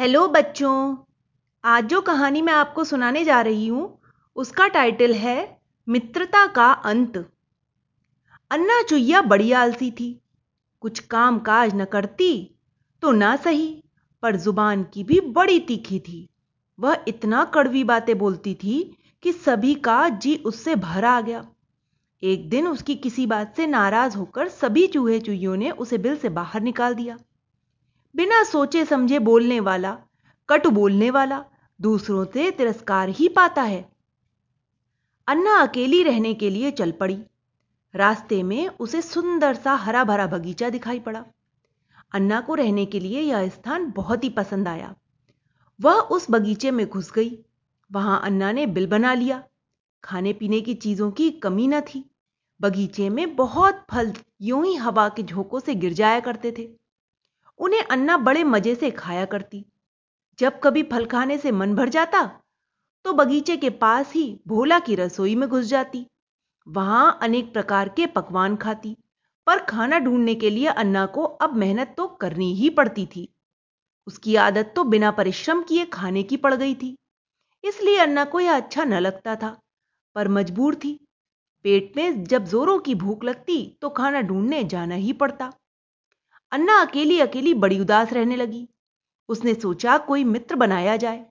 Hello बच्चों, आज जो कहानी मैं आपको सुनाने जा रही हूँ, उसका टाइटल है मित्रता का अंत। अन्ना चुईया बड़ी आलसी थी। कुछ काम काज न करती तो ना सही, पर ज़ुबान की भी बड़ी तीखी थी। वह इतना कड़वी बातें बोलती थी कि सभी का जी उससे भर आ गया। एक दिन उसकी किसी बात से नाराज़ होकर सभी चूहे चुईयों ने उसे बिल से बाहर निकाल दिया। बिना सोचे समझे बोलने वाला, कट बोलने वाला दूसरों से तिरस्कार ही पाता है। अन्ना अकेली रहने के लिए चल पड़ी। रास्ते में उसे सुंदर सा हरा भरा बगीचा दिखाई पड़ा। अन्ना को रहने के लिए यह स्थान बहुत ही पसंद आया। वह उस बगीचे में घुस गई। वहाँ अन्ना ने बिल बना लिया। खाने पीने की चीज़ों की कमी न थी। बगीचे में बहुत फल यूँ ही हवा के झोंकों से गिर जाया करते थे। उन्हें अन्ना बड़े मज़े से खाया करती। जब कभी फल खाने से मन भर जाता तो बगीचे के पास ही भोला की रसोई में घुस जाती। वहाँ अनेक प्रकार के पकवान खाती, पर खाना ढूँढने के लिए अन्ना को अब मेहनत तो करनी ही पड़ती थी। उसकी आदत तो बिना परिश्रम किए खाने की पड़ गई थी। इसलिए अन्ना को यह अच्छा न लगता था, पर मजबूर थी। पेट में जब जोरों की भूख लगती तो खाना ढूँढने जाना ही पड़ता। अन्ना अकेली अकेली बड़ी उदास रहने लगी। उसने सोचा कोई मित्र बनाया जाए।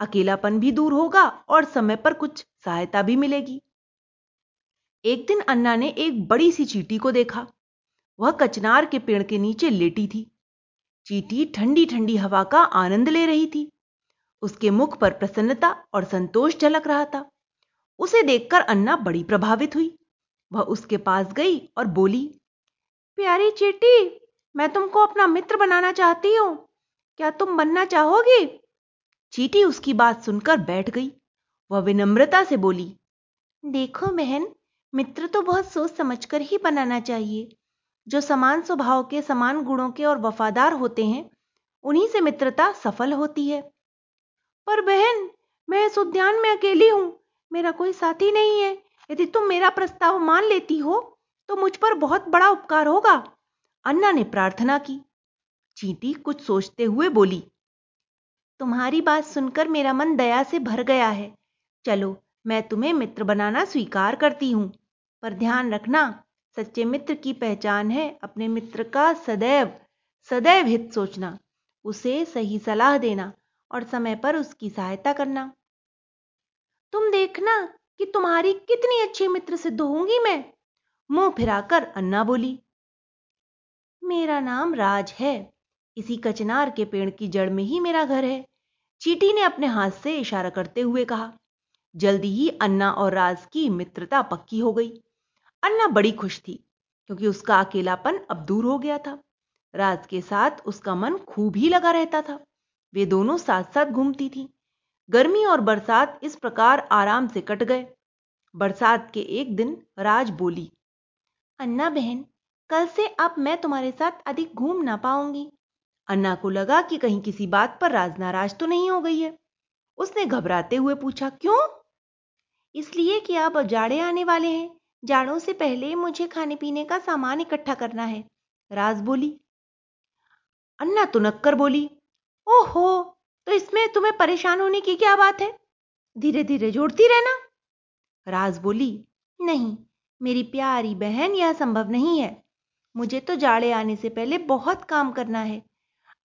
अकेलापन भी दूर होगा और समय पर कुछ सहायता भी मिलेगी। एक दिन अन्ना ने एक बड़ी सी चीटी को देखा। वह कचनार के पेड़ के नीचे लेटी थी। चीटी ठंडी ठंडी हवा का आनंद ले रही थी। उसके मुख पर प्रसन्नता और संतोष झलक रहा था। उसे देखकर अन्ना बड़ी प्रभावित हुई। वह उसके पास गई और बोली, प्यारी चीटी मैं तुमको अपना मित्र बनाना चाहती हूँ। क्या तुम बनना चाहोगी? चीटी उसकी बात सुनकर बैठ गई। वह विनम्रता से बोली, देखो बहन, मित्र तो बहुत सोच समझकर ही बनाना चाहिए। जो समान स्वभाव के, समान गुणों के और वफादार होते हैं, उन्हीं से मित्रता सफल होती है। पर बहन, मैं इस उद्यान में अकेली हूँ। मेरा कोई साथी नहीं है। यदि तुम मेरा प्रस्ताव मान लेती हो तो मुझ पर बहुत बड़ा उपकार होगा। अन्ना ने प्रार्थना की। चींटी कुछ सोचते हुए बोली, तुम्हारी बात सुनकर मेरा मन दया से भर गया है। चलो, मैं तुम्हें मित्र बनाना स्वीकार करती हूँ। पर ध्यान रखना, सच्चे मित्र की पहचान है अपने मित्र का सदैव सदैव हित सोचना, उसे सही सलाह देना और समय पर उसकी सहायता करना। तुम देखना कि तुम्हारी कितनी अच्छी मित्र सिद्ध होंगी मैं। मुँह फिराकर अन्ना बोली मेरा नाम राज है। इसी कचनार के पेड़ की जड़ में ही मेरा घर है। चीटी ने अपने हाथ से इशारा करते हुए कहा, जल्दी ही अन्ना और राज की मित्रता पक्की हो गई। अन्ना बड़ी खुश थी, क्योंकि उसका अकेलापन अब दूर हो गया था। राज के साथ उसका मन खूब ही लगा रहता था। वे दोनों साथ साथ घूमती थी। गर्मी और बरसात इस प्रकार आराम से कट गए। बरसात के एक दिन राज बोली, अन्ना बहन कल से अब मैं तुम्हारे साथ अधिक घूम ना पाऊँगी। अन्ना को लगा कि कहीं किसी बात पर राज नाराज़ तो नहीं हो गई है। उसने घबराते हुए पूछा, क्यों? इसलिए कि अब जाड़े आने वाले हैं। जाड़ों से पहले मुझे खाने पीने का सामान इकट्ठा करना है। राज बोली। अन्ना तुनक्कर बोली, ओहो तो इसमें तुम्हें परेशान होने की क्या बात है? धीरे धीरे जोड़ती रहना। राज बोली, नहीं, मेरी प्यारी बहन यह संभव नहीं है। मुझे तो जाड़े आने से पहले बहुत काम करना है।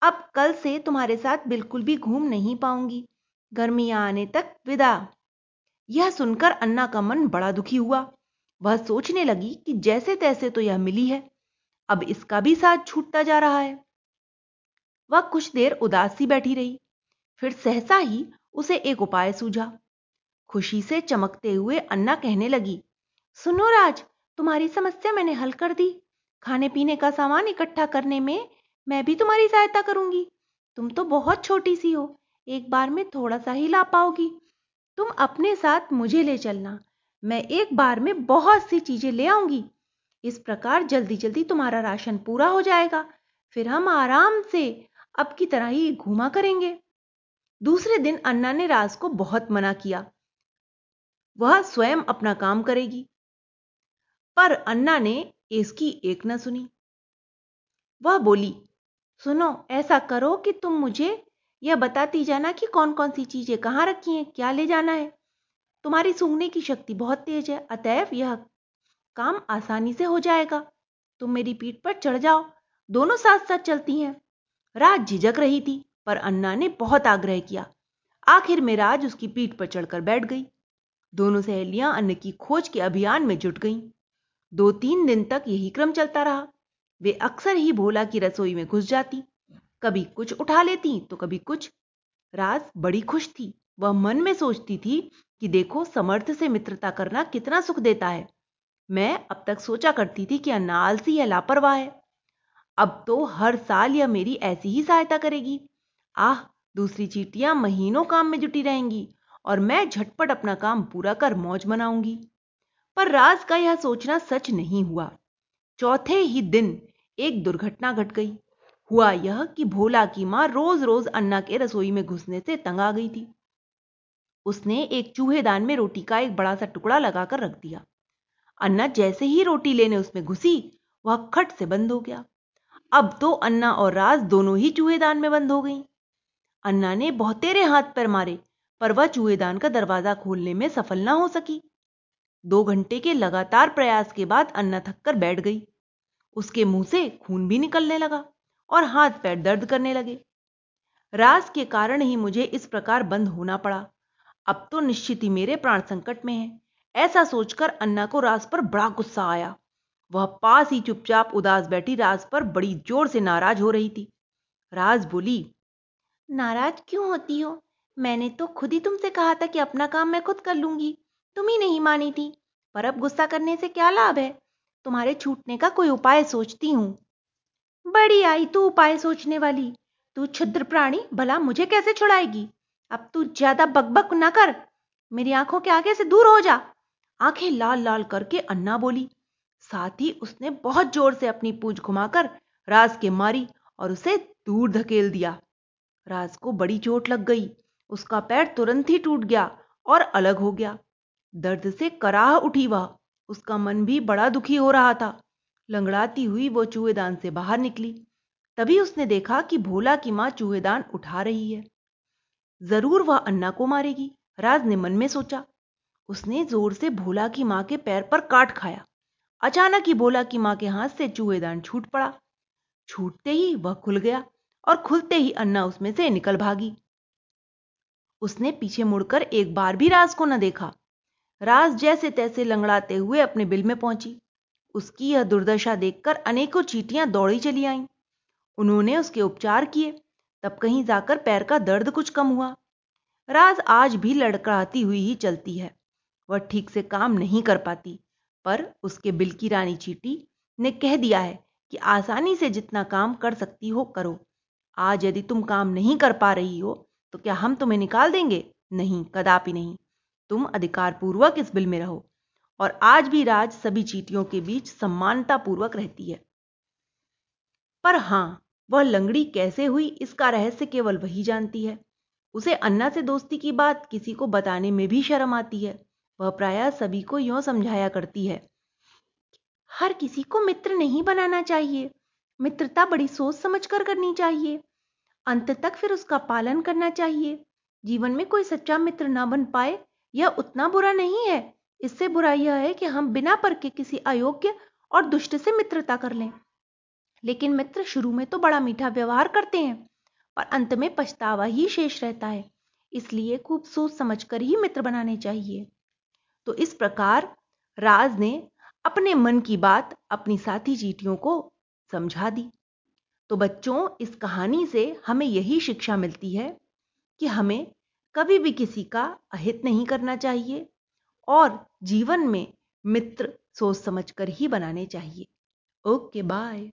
अब कल से तुम्हारे साथ बिल्कुल भी घूम नहीं पाऊँगी। गर्मियाँ आने तक विदा। यह सुनकर अन्ना का मन बड़ा दुखी हुआ। वह सोचने लगी कि जैसे तैसे तो यह मिली है। अब इसका भी साथ छूटता जा रहा है। वह कुछ देर उदास बैठी रही। फिर सहसा ही उसे एक उपाय सूझा। खुशी से चमकते हुए अन्ना कहने लगी, सुनो राज, तुम्हारी समस्या मैंने हल कर दी। खाने पीने का सामान इकट्ठा करने में मैं भी तुम्हारी सहायता करूँगी। तुम तो बहुत छोटी सी हो, एक बार में थोड़ा सा ही ला पाओगी। तुम अपने साथ मुझे ले चलना, मैं एक बार में बहुत सी चीज़ें ले आऊँगी। इस प्रकार जल्दी जल्दी तुम्हारा राशन पूरा हो जाएगा, फिर हम आराम से अब की तरह ही घूमा करेंगे। दूसरे दिन अन्ना ने राज को बहुत मना किया। वह स्वयं अपना काम करेगी। पर अन्ना ने इसकी एक न सुनी। वह बोली, सुनो, ऐसा करो कि तुम मुझे यह बताती जाना कि कौन कौन सी चीज़ें कहाँ रखी हैं, क्या ले जाना है। तुम्हारी सूंघने की शक्ति बहुत तेज है, अतएव यह काम आसानी से हो जाएगा। तुम मेरी पीठ पर चढ़ जाओ, दोनों साथ साथ चलती हैं राज झिझक रही थी, पर अन्ना ने बहुत आग्रह किया। आखिर में राज उसकी पीठ पर चढ़कर बैठ गई। दोनों सहेलियाँ अन्न की खोज के अभियान में जुट गईं। दो तीन दिन तक यही क्रम चलता रहा। वे अक्सर ही भोला की रसोई में घुस जाती। कभी कुछ उठा लेती तो कभी कुछ। राज बड़ी खुश थी। वह मन में सोचती थी कि देखो, समर्थ से मित्रता करना कितना सुख देता है। मैं अब तक सोचा करती थी कि अन्ना आलसी या लापरवाह है। अब तो हर साल यह मेरी ऐसी ही सहायता करेगी। आह, दूसरी चीटियाँ महीनों काम में जुटी रहेंगी और मैं झटपट अपना काम पूरा कर मौज मनाऊँगी। पर राज का यह सोचना सच नहीं हुआ। चौथे ही दिन एक दुर्घटना घट गई। हुआ यह कि भोला की माँ रोज रोज अन्ना के रसोई में घुसने से तंग आ गई थी। उसने एक चूहेदान में रोटी का एक बड़ा सा टुकड़ा लगाकर रख दिया। अन्ना जैसे ही रोटी लेने उसमें घुसी, वह खट से बंद हो गया। अब तो अन्ना और राज दोनों ही चूहेदान में बंद हो गई। अन्ना ने बहुतेरे हाथ पर मारे, पर वह चूहेदान का दरवाज़ा खोलने में सफल ना हो सकी। दो घंटे के लगातार प्रयास के बाद अन्ना थककर बैठ गई। उसके मुँह से खून भी निकलने लगा और हाथ पैर दर्द करने लगे। रास के कारण ही मुझे इस प्रकार बंद होना पड़ा। अब तो निश्चित ही मेरे प्राण संकट में है, ऐसा सोचकर अन्ना को रास पर बड़ा गुस्सा आया। वह पास ही चुपचाप उदास बैठी राज पर बड़ी ज़ोर से नाराज़ हो रही थी। राज बोली, नाराज़ क्यों होती हो? मैंने तो खुद ही तुमसे कहा था कि अपना काम मैं खुद कर लूँगी। तुम ही नहीं मानी थी। पर अब गुस्सा करने से क्या लाभ है? तुम्हारे छूटने का कोई उपाय सोचती हूँ। बड़ी आई तू उपाय सोचने वाली। तू क्षुद्र प्राणी, भला मुझे कैसे छुड़ाएगी? अब तू ज़्यादा बकबक न कर। मेरी आँखों के आगे से दूर हो जा। आँखें लाल लाल करके अन्ना बोली। साथ ही उसने बहुत ज़ोर से अपनी पूछ घुमाकर राज के मारी और उसे दूर धकेल दिया। राज को बड़ी चोट लग गई। उसका पैर तुरंत ही टूट गया और अलग हो गया। दर्द से कराह उठी वह। उसका मन भी बड़ा दुखी हो रहा था। लंगड़ाती हुई वो चूहेदान से बाहर निकली। तभी उसने देखा कि भोला की माँ चूहेदान उठा रही है। ज़रूर वह अन्ना को मारेगी, राज ने मन में सोचा। उसने ज़ोर से भोला की माँ के पैर पर काट खाया। अचानक ही भोला की माँ के हाथ से चूहेदान छूट पड़ा। छूटते ही वह खुल गया और खुलते ही अन्ना उसमें से निकल भागी। उसने पीछे मुड़कर एक बार भी राज को न देखा। राज जैसे तैसे लंगड़ाते हुए अपने बिल में पहुँची। उसकी यह दुर्दशा देखकर अनेकों चीटियाँ दौड़ी चली आईं। उन्होंने उसके उपचार किए। तब कहीं जाकर पैर का दर्द कुछ कम हुआ। राज आज भी लड़कड़ाती हुई ही चलती है। वह ठीक से काम नहीं कर पाती, पर उसके बिल की रानी चीटी ने कह दिया है कि आसानी से जितना काम कर सकती हो करो। आज यदि तुम काम नहीं कर पा रही हो तो क्या हम तुम्हें निकाल देंगे? नहीं, कदापि नहीं। तुम अधिकारपूर्वक इस बिल में रहो। और आज भी राज सभी चीटियों के बीच सम्मानता पूर्वक रहती है। पर हाँ, वह लंगड़ी कैसे हुई इसका रहस्य केवल वही जानती है। उसे अन्ना से दोस्ती की बात किसी को बताने में भी शर्म आती है। वह प्राय सभी को यों समझाया करती है। हर किसी को मित्र नहीं बनाना चाहिए। मित्रता बड़ी सोच समझकर करनी चाहिए। अंत तक फिर उसका पालन करना चाहिए। जीवन में कोई सच्चा मित्र ना बन पाए यह उतना बुरा नहीं है। इससे बुरा यह है कि हम बिना पर के किसी अयोग्य और दुष्ट से मित्रता कर लें। लेकिन मित्र शुरू में तो बड़ा मीठा व्यवहार करते हैं, पर अंत में पछतावा ही शेष रहता है। इसलिए खूब सोच समझकर ही मित्र बनाने चाहिए। तो इस प्रकार राज ने अपने मन की बात अपनी साथी चीटियों को समझा दी। तो बच्चों, इस कहानी से हमें यही शिक्षा मिलती है कि हमें कभी भी किसी का अहित नहीं करना चाहिए और जीवन में मित्र सोच समझकर ही बनाने चाहिए। Okay, bye.